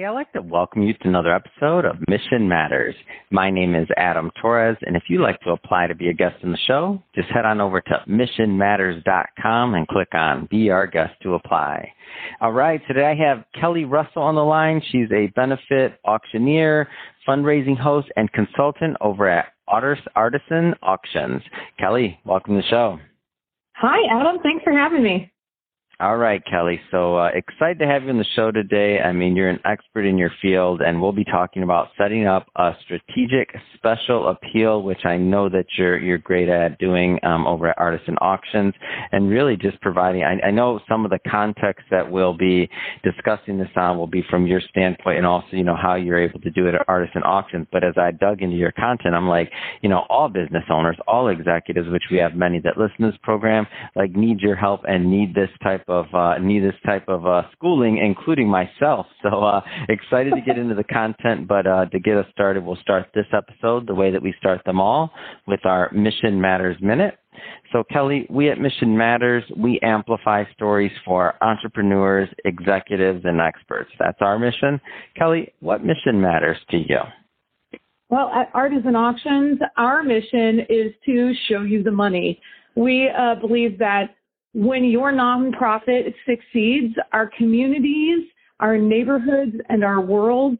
Hey, I'd like to welcome you to another episode of Mission Matters. My name is Adam Torres, and if you'd like to apply to be a guest in the show, just head on over to missionmatters.com and click on Be Our Guest to apply. All right, today I have Kelly Russell on the line. She's a benefit auctioneer, fundraising host, and consultant over at Artisan Auctions. Kelly, welcome to the show. Hi, Adam. Thanks for having me. All right, Kelly. So uh, excited to have you on the show today. I mean, you're an expert in your field, and we'll be talking about setting up a strategic special appeal, which I know that you're you're great at doing um, over at Artisan Auctions, and really just providing. I, I know some of the context that we'll be discussing this on will be from your standpoint, and also you know how you're able to do it at Artisan Auctions. But as I dug into your content, I'm like, you know, all business owners, all executives, which we have many that listen to this program, like need your help and need this type of uh, need this type of uh, schooling, including myself. So uh, excited to get into the content, but uh, to get us started, we'll start this episode the way that we start them all with our Mission Matters Minute. So Kelly, we at Mission Matters, we amplify stories for entrepreneurs, executives, and experts. That's our mission. Kelly, what mission matters to you? Well, at Artisan Auctions, our mission is to show you the money. We uh, believe that when your nonprofit succeeds, our communities, our neighborhoods, and our world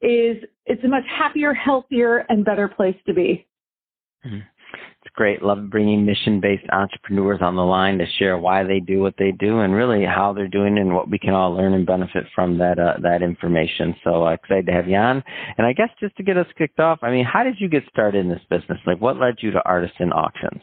is it's a much happier, healthier, and better place to be. Mm-hmm. It's great. Love bringing mission-based entrepreneurs on the line to share why they do what they do and really how they're doing and what we can all learn and benefit from that uh, that information. So uh, excited to have you on. And I guess just to get us kicked off, I mean, how did you get started in this business? Like, what led you to Artisan Auctions?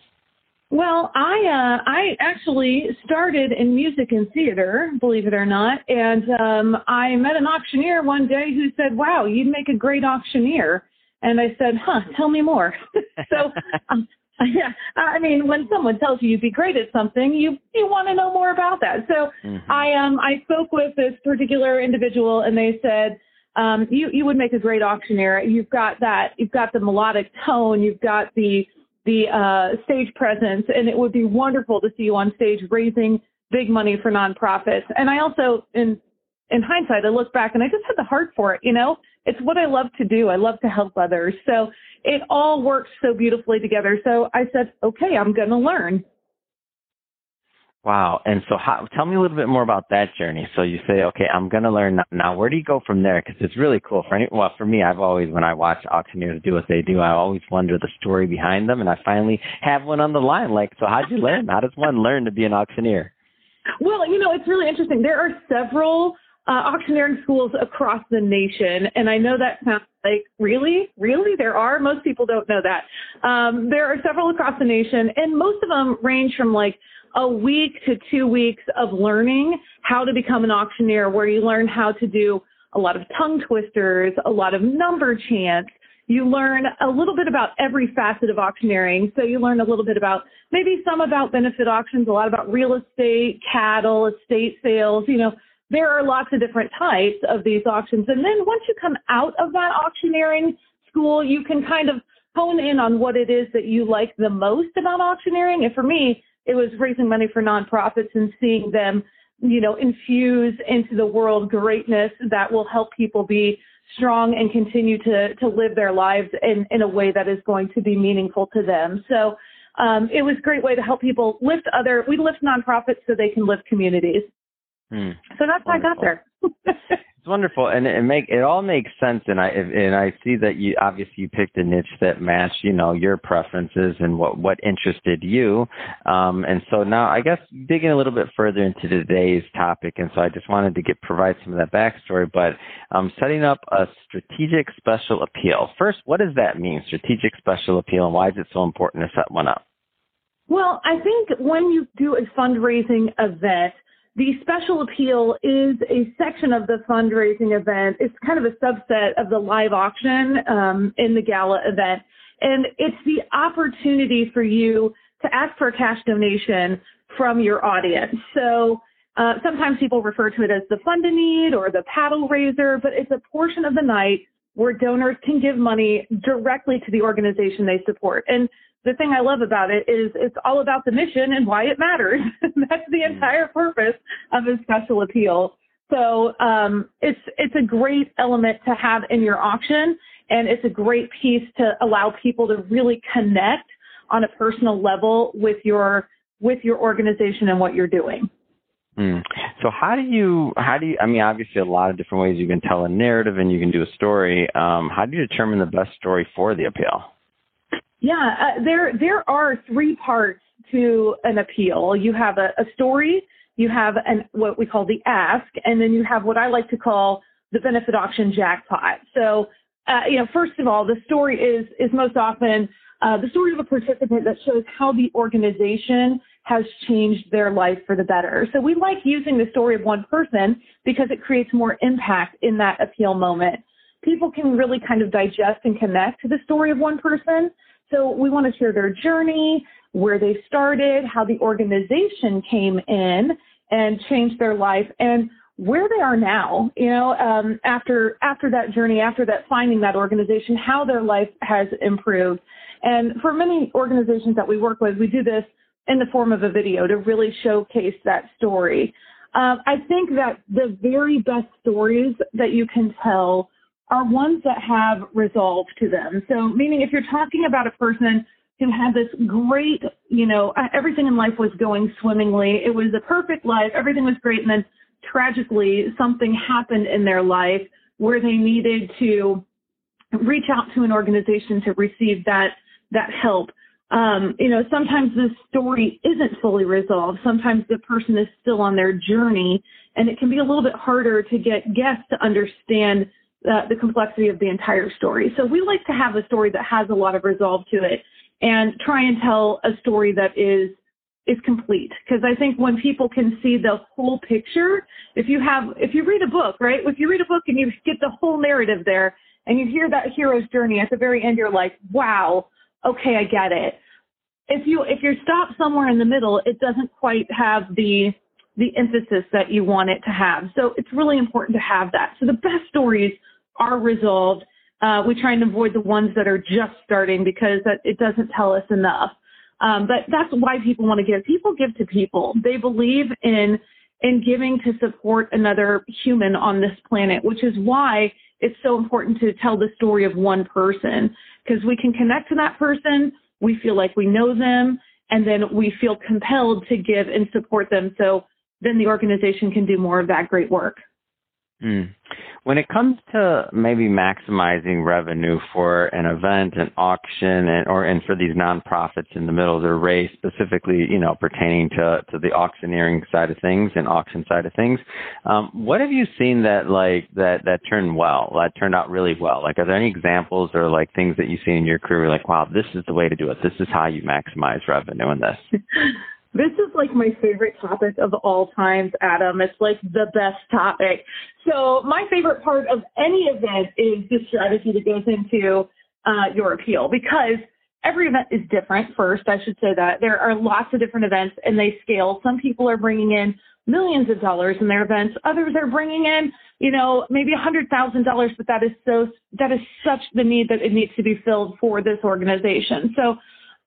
Well, I uh, I actually started in music and theater, believe it or not, and um, I met an auctioneer one day who said, "Wow, you'd make a great auctioneer." And I said, "Huh, tell me more." so, um, yeah, I mean, when someone tells you you'd be great at something, you you want to know more about that. So, mm-hmm. I um I spoke with this particular individual, and they said. Um, you you would make a great auctioneer. You've got that. You've got the melodic tone. You've got the the uh, stage presence, and it would be wonderful to see you on stage raising big money for nonprofits. And I also, in in hindsight, I look back and I just had the heart for it. You know, it's what I love to do. I love to help others. So it all works so beautifully together. So I said, okay, I'm going to learn. Wow. And so how, tell me a little bit more about that journey. So you say, okay, I'm going to learn now. Where do you go from there? Cause it's really cool for any, well, for me, I've always, when I watch auctioneers do what they do, I always wonder the story behind them. And I finally have one on the line. Like, so how'd you learn? How does one learn to be an auctioneer? Well, you know, it's really interesting. There are several uh, auctioneering schools across the nation. And I know that sounds like, really? Really? There are? Most people don't know that. Um, there are several across the nation, and most of them range from like a week to two weeks of learning how to become an auctioneer, where you learn how to do a lot of tongue twisters, a lot of number chants. You learn a little bit about every facet of auctioneering. So you learn a little bit about maybe some about benefit auctions, a lot about real estate, cattle, estate sales. You know, there are lots of different types of these auctions. And then once you come out of that auctioneering school, you can kind of hone in on what it is that you like the most about auctioneering. And for me, it was raising money for nonprofits and seeing them, you know, infuse into the world greatness that will help people be strong and continue to, to live their lives in, in a way that is going to be meaningful to them. So um, it was a great way to help people lift other, we lift nonprofits so they can lift communities. Hmm. So that's Wonderful. how I got there. it's wonderful, and it make it all makes sense. And I and I see that you obviously you picked a niche that matched, you know, your preferences and what what interested you. Um, and so now I guess digging a little bit further into today's topic, and so I just wanted to get provide some of that backstory. But um, setting up a strategic special appeal. First, what does that mean? Strategic special appeal, and why is it so important to set one up? Well, I think when you do a fundraising event the special appeal is a section of the fundraising event. It's kind of a subset of the live auction um, in the gala event. And it's the opportunity for you to ask for a cash donation from your audience. So uh, sometimes people refer to it as the fund a need or the paddle raiser, but it's a portion of the night where donors can give money directly to the organization they support. And the thing I love about it is it's all about the mission and why it matters. That's the mm. entire purpose of a special appeal. So um, it's it's a great element to have in your auction, and it's a great piece to allow people to really connect on a personal level with your with your organization and what you're doing. Mm. So how do you how do you I mean obviously a lot of different ways you can tell a narrative and you can do a story. Um, how do you determine the best story for the appeal? Yeah, uh, there there are three parts to an appeal. You have a, a story, you have an what we call the ask, and then you have what I like to call the benefit auction jackpot. So, uh, you know, first of all, the story is is most often uh, the story of a participant that shows how the organization has changed their life for the better. So we like using the story of one person because it creates more impact in that appeal moment. People can really kind of digest and connect to the story of one person. So we want to share their journey, where they started, how the organization came in and changed their life, and where they are now. You know, um, after after that journey, after that finding that organization, how their life has improved. And for many organizations that we work with, we do this in the form of a video to really showcase that story. Um, I think that the very best stories that you can tell are ones that have resolve to them. So, meaning if you're talking about a person who had this great, you know, everything in life was going swimmingly, it was a perfect life, everything was great, and then tragically something happened in their life where they needed to reach out to an organization to receive that that help. Um, you know, sometimes the story isn't fully resolved. Sometimes the person is still on their journey, and it can be a little bit harder to get guests to understand the complexity of the entire story. So we like to have a story that has a lot of resolve to it, and try and tell a story that is is complete. Because I think when people can see the whole picture, if you have if you read a book, right? If you read a book and you get the whole narrative there, and you hear that hero's journey at the very end, you're like, wow okay, I get it. If you if you're stopped somewhere in the middle, it doesn't quite have the the emphasis that you want it to have. So it's really important to have that. So the best stories are resolved. Uh, we try and avoid the ones that are just starting because that it doesn't tell us enough. Um, but that's why people want to give. People give to people. They believe in in giving to support another human on this planet, which is why it's so important to tell the story of one person because we can connect to that person. We feel like we know them and then we feel compelled to give and support them. So then the organization can do more of that great work. Mm. When it comes to maybe maximizing revenue for an event, an auction, and or and for these nonprofits in the middle of the race, specifically, you know, pertaining to to the auctioneering side of things and auction side of things, um, what have you seen that like that that turned well, that turned out really well? Like, are there any examples or like things that you see in your career, like, wow, this is the way to do it. This is how you maximize revenue in this. This is like my favorite topic of all times, Adam. It's like the best topic. So my favorite part of any event is the strategy that goes into uh, your appeal because every event is different. First, I should say that there are lots of different events and they scale. Some people are bringing in millions of dollars in their events. Others are bringing in, you know, maybe a hundred thousand dollars, but that is so, that is such the need that it needs to be filled for this organization. So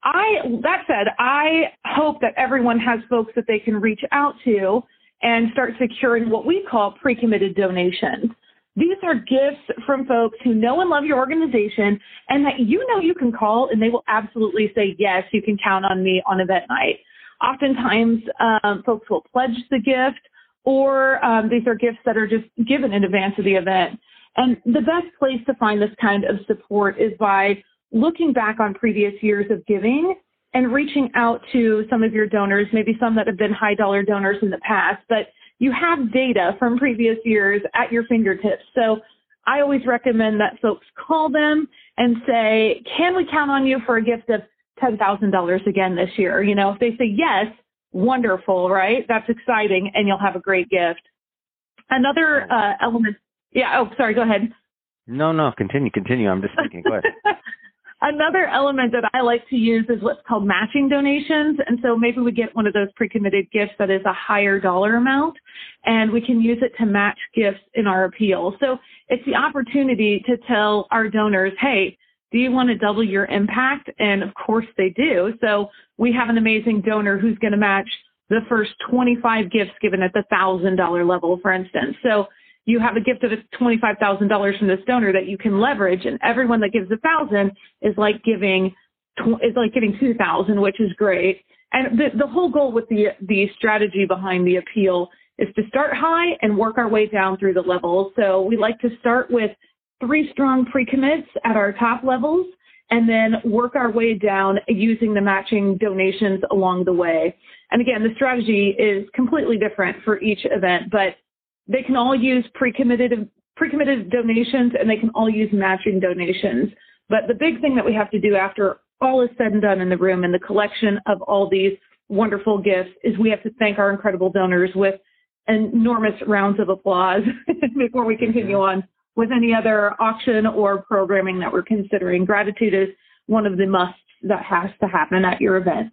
I, that said, I hope that everyone has folks that they can reach out to and start securing what we call pre-committed donations. These are gifts from folks who know and love your organization and that you know you can call and they will absolutely say, yes, you can count on me on event night. Oftentimes, um, folks will pledge the gift or um, these are gifts that are just given in advance of the event. And the best place to find this kind of support is by looking back on previous years of giving and reaching out to some of your donors, maybe some that have been high dollar donors in the past, but you have data from previous years at your fingertips. So I always recommend that folks call them and say, can we count on you for a gift of $10,000 again this year? You know, if they say yes, wonderful, right? That's exciting and you'll have a great gift. Another uh, element, yeah, oh, sorry, go ahead. No, no, continue, continue. I'm just thinking. Go ahead. Another element that I like to use is what's called matching donations. And so maybe we get one of those pre-committed gifts that is a higher dollar amount and we can use it to match gifts in our appeal. So it's the opportunity to tell our donors, hey, do you want to double your impact? And of course they do. So we have an amazing donor who's going to match the first 25 gifts given at the $1,000 level, for instance. So you have a gift of $25,000 from this donor that you can leverage, and everyone that gives a thousand is like giving is like giving 2,000, which is great. And the, the whole goal with the the strategy behind the appeal is to start high and work our way down through the levels. So we like to start with three strong pre-commits at our top levels and then work our way down using the matching donations along the way. And again, the strategy is completely different for each event, but they can all use pre-committed pre-committed donations and they can all use matching donations. But the big thing that we have to do after all is said and done in the room and the collection of all these wonderful gifts is we have to thank our incredible donors with enormous rounds of applause before we continue mm-hmm. on with any other auction or programming that we're considering. Gratitude is one of the musts that has to happen at your event.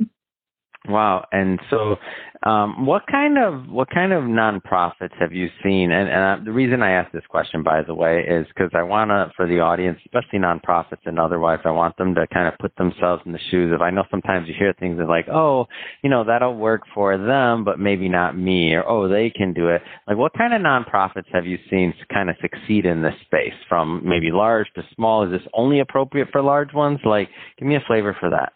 Wow. And so, um, what kind of what kind of nonprofits have you seen? And, and I, the reason I ask this question, by the way, is because I want to, for the audience, especially nonprofits and otherwise, I want them to kind of put themselves in the shoes of. I know sometimes you hear things like, "Oh, you know, that'll work for them, but maybe not me," or "Oh, they can do it." Like, what kind of nonprofits have you seen kind of succeed in this space, from maybe large to small? Is this only appropriate for large ones? Like, give me a flavor for that.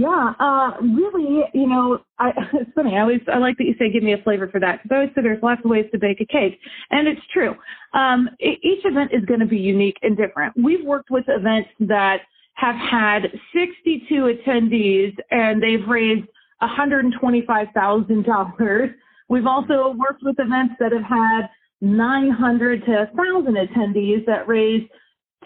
Yeah, uh, really, you know, I, it's funny. I always I like that you say give me a flavor for that because I always say there's lots of ways to bake a cake, and it's true. Um, each event is going to be unique and different. We've worked with events that have had 62 attendees and they've raised $125,000. We've also worked with events that have had 900 to 1,000 attendees that raised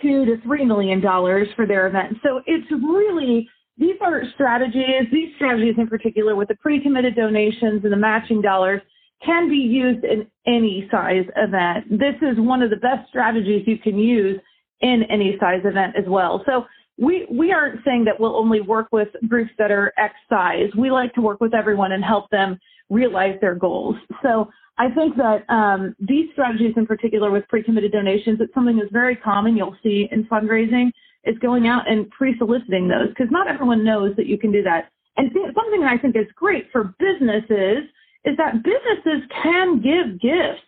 two to three million dollars for their event. So it's really these are strategies, these strategies in particular with the pre-committed donations and the matching dollars can be used in any size event. This is one of the best strategies you can use in any size event as well. So we, we aren't saying that we'll only work with groups that are X size. We like to work with everyone and help them realize their goals. So I think that um, these strategies in particular with pre-committed donations, it's something that's very common you'll see in fundraising is going out and pre-soliciting those because not everyone knows that you can do that. And th- something that I think is great for businesses is that businesses can give gifts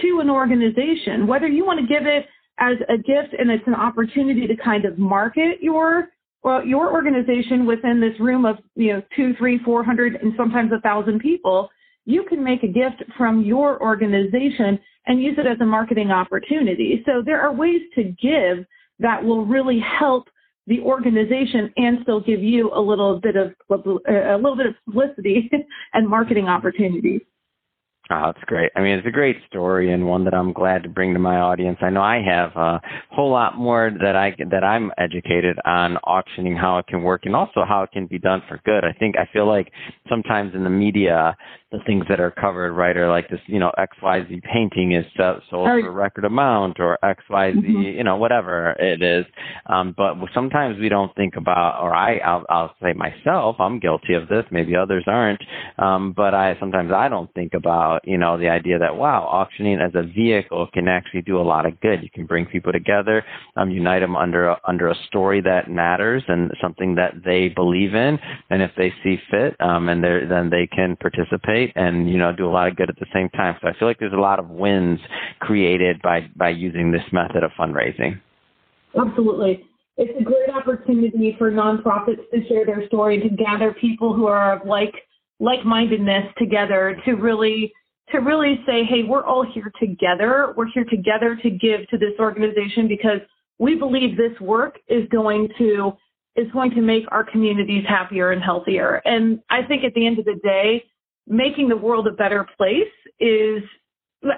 to an organization, whether you want to give it as a gift and it's an opportunity to kind of market your well your organization within this room of you know two, three, four hundred, and sometimes a thousand people. You can make a gift from your organization and use it as a marketing opportunity. So there are ways to give that will really help the organization and still give you a little bit of uh, a little bit of publicity and marketing opportunities. Oh, that's great. I mean, it's a great story and one that I'm glad to bring to my audience. I know I have a whole lot more that I that I'm educated on auctioning, how it can work, and also how it can be done for good. I think I feel like sometimes in the media, the things that are covered, right, are like this, you know, XYZ painting is sold for a record amount or XYZ, mm-hmm. you know, whatever it is. Um, but sometimes we don't think about, or I, I'll, I'll say myself, I'm guilty of this. Maybe others aren't. Um, but I, sometimes I don't think about, you know, the idea that, wow, auctioning as a vehicle can actually do a lot of good. You can bring people together, um, unite them under, a, under a story that matters and something that they believe in. And if they see fit, um, and then they can participate and you know do a lot of good at the same time. So I feel like there's a lot of wins created by by using this method of fundraising. Absolutely. It's a great opportunity for nonprofits to share their story, to gather people who are of like like-mindedness together to really to really say, hey, we're all here together. We're here together to give to this organization because we believe this work is going to is going to make our communities happier and healthier. And I think at the end of the day, making the world a better place is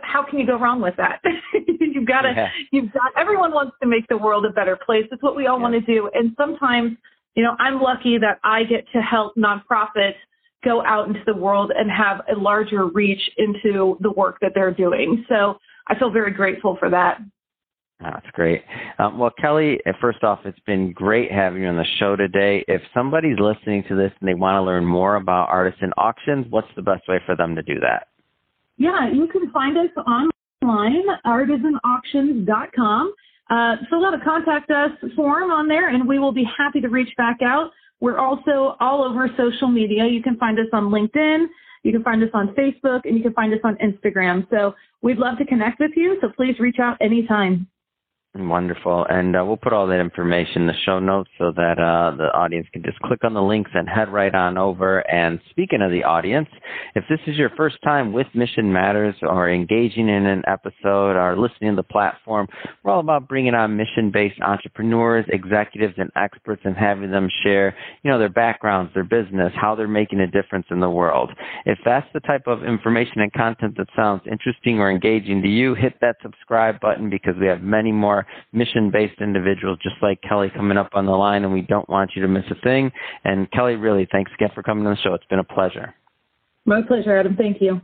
how can you go wrong with that? you've got to, yeah. you've got, everyone wants to make the world a better place. It's what we all yeah. want to do. And sometimes, you know, I'm lucky that I get to help nonprofits go out into the world and have a larger reach into the work that they're doing. So I feel very grateful for that. That's great. Um, well, Kelly, uh, first off, it's been great having you on the show today. If somebody's listening to this and they want to learn more about Artisan Auctions, what's the best way for them to do that? Yeah, you can find us online, artisanauctions.com. Uh, fill out a contact us form on there, and we will be happy to reach back out. We're also all over social media. You can find us on LinkedIn, You can find us on Facebook and you can find us on Instagram. So we'd love to connect with you. So please reach out anytime. Wonderful. And uh, we'll put all that information in the show notes so that uh, the audience can just click on the links and head right on over. And speaking of the audience, if this is your first time with Mission Matters or engaging in an episode or listening to the platform, we're all about bringing on mission-based entrepreneurs, executives, and experts and having them share, you know, their backgrounds, their business, how they're making a difference in the world. If that's the type of information and content that sounds interesting or engaging to you, hit that subscribe button because we have many more mission based individuals just like Kelly coming up on the line, and we don't want you to miss a thing. And Kelly, really, thanks again for coming on the show. It's been a pleasure. My pleasure, Adam. Thank you.